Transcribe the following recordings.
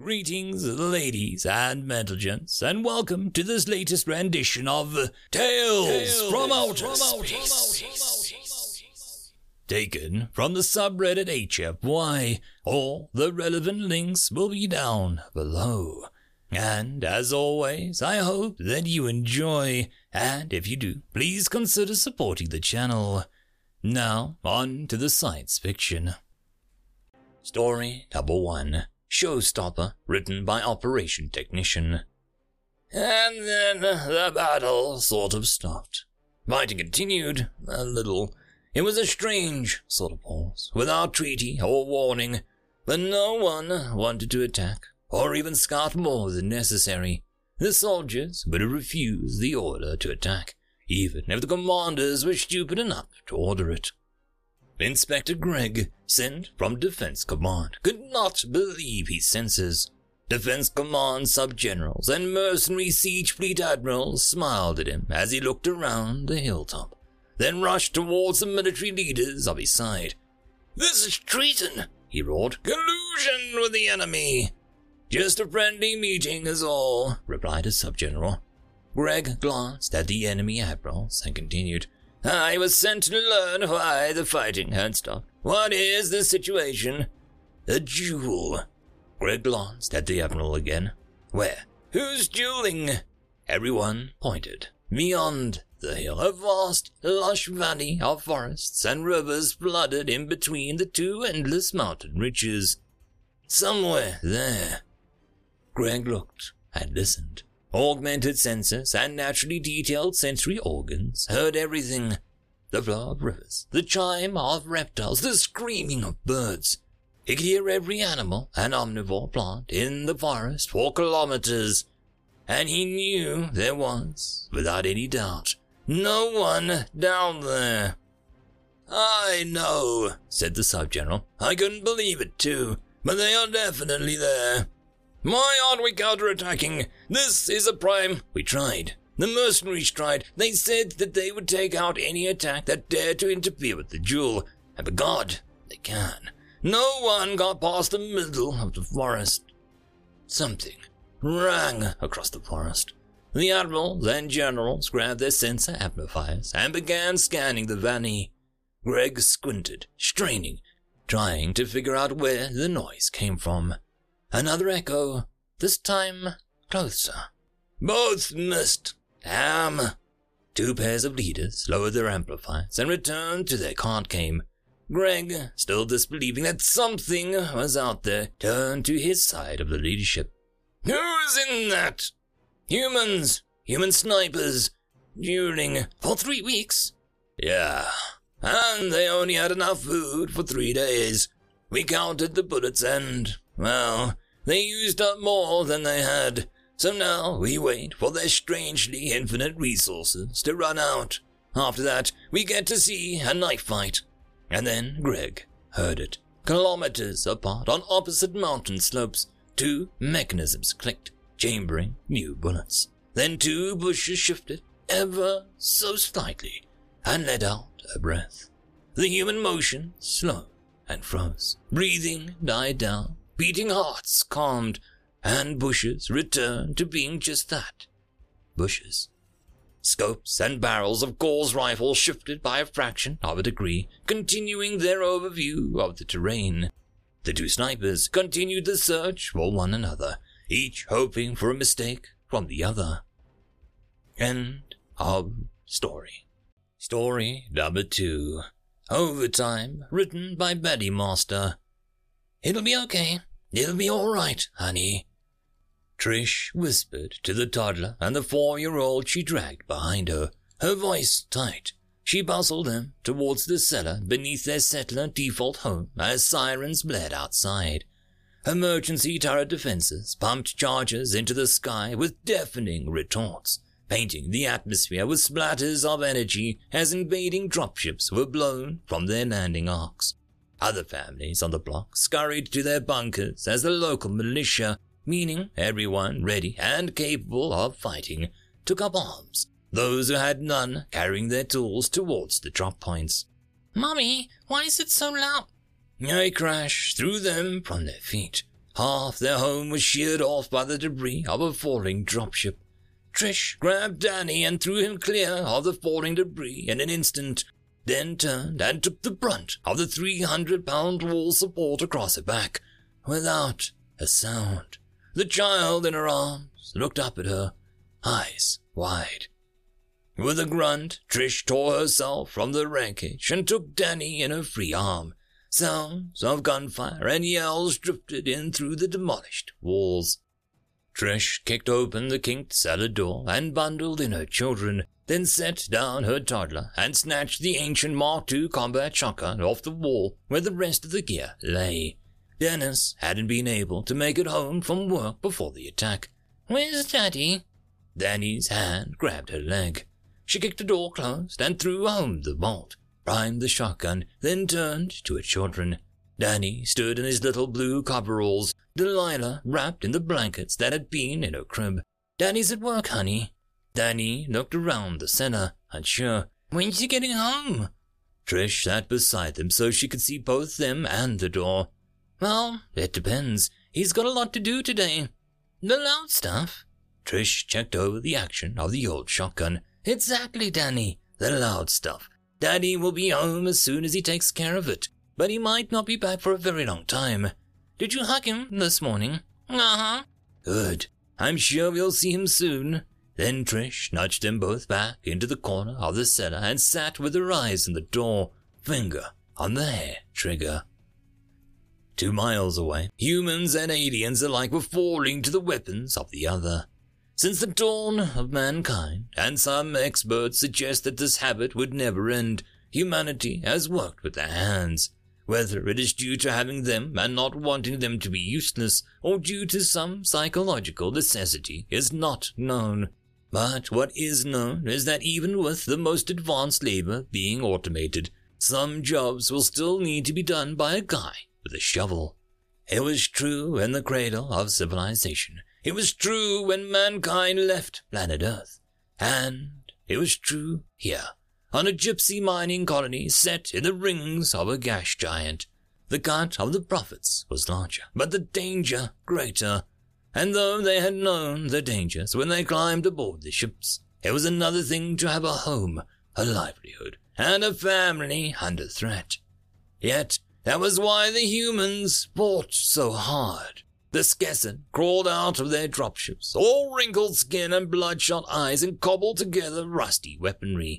Greetings, ladies and gentlemen, and welcome to this latest rendition of Tales, Tales from Outer Space. Taken from the subreddit HFY. All the relevant links will be down below. And as always, I hope that you enjoy, and if you do, please consider supporting the channel. Now, on to the science fiction. Story number one. Showstopper, written by Operation Technician. And then the battle sort of stopped. Fighting continued, a little. It was a strange sort of pause, without treaty or warning, but no one wanted to attack, or even scout more than necessary. The soldiers would have refused the order to attack, even if the commanders were stupid enough to order it. Inspector Gregg, sent from Defense Command, could not believe his senses. Defense Command sub-generals and mercenary siege fleet admirals smiled at him as he looked around the hilltop, then rushed towards the military leaders of his side. This is treason, he roared. Collusion with the enemy. Just a friendly meeting is all, replied a sub-general. Gregg glanced at the enemy admirals and continued. I was sent to learn why the fighting had stopped. What is the situation? A duel. Gregg glanced at the Admiral again. Where? Who's dueling? Everyone pointed. Beyond the hill, a vast, lush valley of forests and rivers flooded in between the two endless mountain ridges. Somewhere there. Gregg looked and listened. Augmented senses and naturally detailed sensory organs heard everything. The flow of rivers, the chime of reptiles, the screaming of birds. He could hear every animal and omnivore plant in the forest for kilometers. And he knew there was, without any doubt, no one down there. I know, said the sub-general. I couldn't believe it too, but they are definitely there. Why aren't we counterattacking? This is a prime. We tried. The mercenaries tried. They said that they would take out any attack that dared to interfere with the duel. And by God, they can. No one got past the middle of the forest. Something rang across the forest. The admirals and generals grabbed their sensor amplifiers and began scanning the valley. Gregg squinted, straining, trying to figure out where the noise came from. Another echo, this time closer. Both missed. Damn. Two pairs of leaders lowered their amplifiers and returned to their card game. Gregg, still disbelieving that something was out there, turned to his side of the leadership. Who's in that? Humans. Human snipers. Dueling for three weeks. Yeah. And they only had enough food for three days. We counted the bullets and well, they used up more than they had, so now we wait for their strangely infinite resources to run out. After that, we get to see a knife fight. And then Gregg heard it. Kilometers apart on opposite mountain slopes, two mechanisms clicked, chambering new bullets. Then two bushes shifted ever so slightly and let out a breath. The human motion slowed and froze. Breathing died down beating hearts calmed, and bushes returned to being just that bushes. Scopes and barrels of Gauss rifles shifted by a fraction of a degree, continuing their overview of the terrain. The two snipers continued the search for one another, each hoping for a mistake from the other. End of story. Story number two. Overtime, written by Betty Master. It'll be okay. It'll be all right, honey. Trish whispered to the toddler and the four-year-old she dragged behind her, her voice tight. She bustled them towards the cellar beneath their settler default home as sirens blared outside. Emergency turret defenses pumped charges into the sky with deafening retorts, painting the atmosphere with splatters of energy as invading dropships were blown from their landing arcs. Other families on the block scurried to their bunkers as the local militia, meaning everyone ready and capable of fighting, took up arms, those who had none carrying their tools towards the drop points. Mummy, why is it so loud? I crashed threw them from their feet. Half their home was sheared off by the debris of a falling dropship. Trish grabbed Danny and threw him clear of the falling debris in an instant, then turned and took the brunt of the 300 pound wall support across her back, without a sound. The child in her arms looked up at her, eyes wide. With a grunt, Trish tore herself from the wreckage and took Danny in her free arm. Sounds of gunfire and yells drifted in through the demolished walls. Trish kicked open the kinked cellar door and bundled in her children, then set down her toddler and snatched the ancient Mark II combat shotgun off the wall where the rest of the gear lay. Dennis hadn't been able to make it home from work before the attack. Where's Daddy? Danny's hand grabbed her leg. She kicked the door closed and threw home the bolt primed the shotgun, then turned to her children. Danny stood in his little blue coveralls, Delilah wrapped in the blankets that had been in her crib. Danny's at work, honey. Danny looked around the center, unsure. When's he getting home? Trish sat beside them so she could see both them and the door. Well, it depends. He's got a lot to do today. The loud stuff. Trish checked over the action of the old shotgun. Exactly, Danny. The loud stuff. Daddy will be home as soon as he takes care of it, but he might not be back for a very long time. Did you hug him this morning? Uh-huh. Good. I'm sure we'll see him soon. Then Trish nudged them both back into the corner of the cellar and sat with her eyes on the door, finger on the hair trigger. Two miles away, humans and aliens alike were falling to the weapons of the other. Since the dawn of mankind, and some experts suggest that this habit would never end, humanity has worked with their hands. Whether it is due to having them and not wanting them to be useless, or due to some psychological necessity, is not known. But what is known is that even with the most advanced labor being automated, some jobs will still need to be done by a guy with a shovel. It was true in the cradle of civilization. It was true when mankind left planet Earth. And it was true here, on a gypsy mining colony set in the rings of a gas giant. The cut of the profits was larger, but the danger greater. And though they had known the dangers when they climbed aboard the ships, it was another thing to have a home, a livelihood, and a family under threat. Yet that was why the humans fought so hard. The Skessin crawled out of their dropships, all wrinkled skin and bloodshot eyes, and cobbled together rusty weaponry.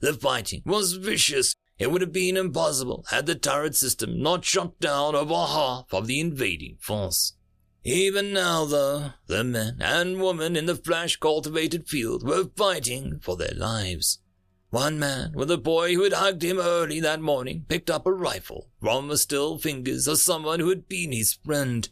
The fighting was vicious. It would have been impossible had the turret system not shot down over half of the invading force. Even now, though, the men and women in the flash cultivated field were fighting for their lives. One man, with a boy who had hugged him early that morning, picked up a rifle from the still fingers of someone who had been his friend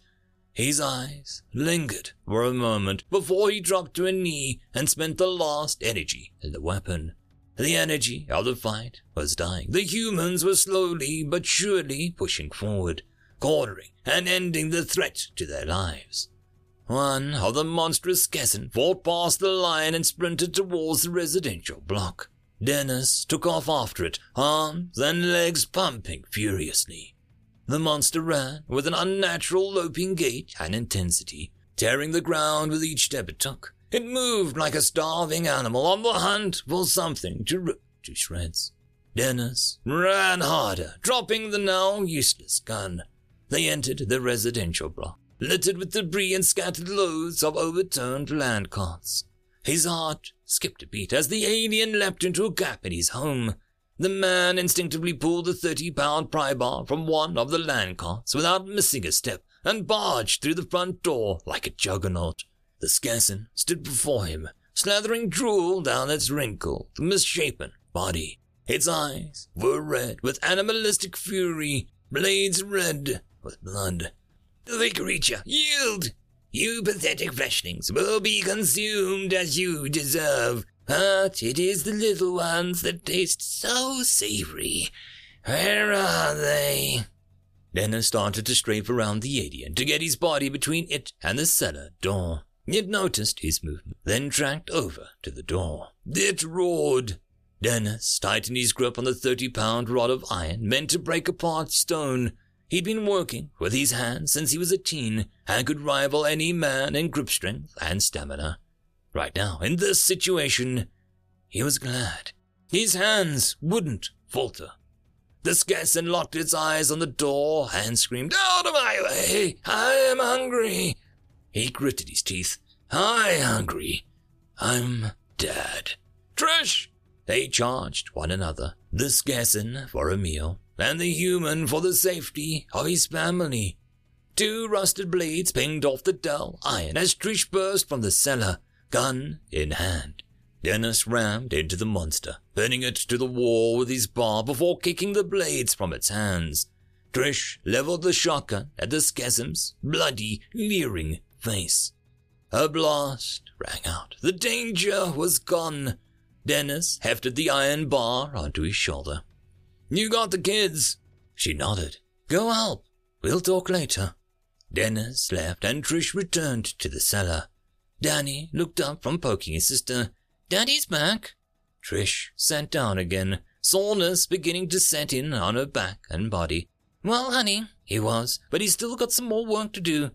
his eyes lingered for a moment before he dropped to a knee and spent the last energy in the weapon. The energy of the fight was dying. The humans were slowly but surely pushing forward, cornering and ending the threat to their lives. One of the monstrous Skessin fought past the line and sprinted towards the residential block. Dennis took off after it, arms and legs pumping furiously. The monster ran with an unnatural loping gait and intensity, tearing the ground with each step it took. It moved like a starving animal on the hunt for something to rip to shreds. Dennis ran harder, dropping the now useless gun. They entered the residential block, littered with debris and scattered loads of overturned land carts. His heart skipped a beat as the alien leapt into a gap in his home. The man instinctively pulled the 30 pound pry bar from one of the land carts without missing a step and barged through the front door like a juggernaut. The Skessin stood before him, slathering drool down its wrinkled, misshapen body. Its eyes were red with animalistic fury, blades red with blood. The creature, yield! You pathetic fleshlings will be consumed as you deserve. But it is the little ones that taste so savory. Where are they? Dennis started to scrape around the alien to get his body between it and the cellar door. It noticed his movement, then tracked over to the door. It roared. Dennis tightened his grip on the 30 pound rod of iron meant to break apart stone. He'd been working with his hands since he was a teen and could rival any man in grip strength and stamina. Right now, in this situation, he was glad. His hands wouldn't falter. The Skessin locked its eyes on the door and screamed, Out of my way! I am hungry! He gritted his teeth. I hungry. I'm dead. Trish! They charged one another, the Skessin for a meal, and the human for the safety of his family. Two rusted blades pinged off the dull iron as Trish burst from the cellar, gun in hand. Dennis rammed into the monster, pinning it to the wall with his bar before kicking the blades from its hands. Trish leveled the shotgun at the Skessin's bloody, leering face. A blast rang out. The danger was gone. Dennis hefted the iron bar onto his shoulder. You got the kids. She nodded. Go help. We'll talk later. Dennis left and Trish returned to the cellar. Danny looked up from poking his sister. Daddy's back. Trish sat down again, soreness beginning to set in on her back and body. Well, honey, he was, but he's still got some more work to do.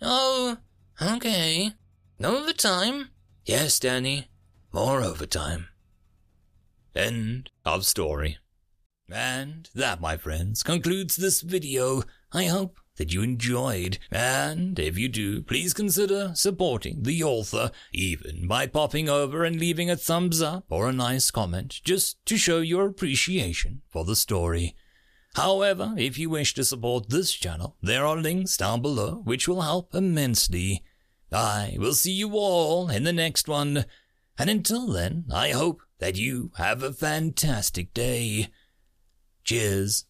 Oh, okay. No overtime? Yes, Danny. More overtime. End of story. And that, my friends, concludes this video. I hope that you enjoyed, and if you do, please consider supporting the author, even by popping over and leaving a thumbs up or a nice comment, just to show your appreciation for the story. However, if you wish to support this channel, there are links down below which will help immensely. I will see you all in the next one, and until then, I hope that you have a fantastic day. Cheers.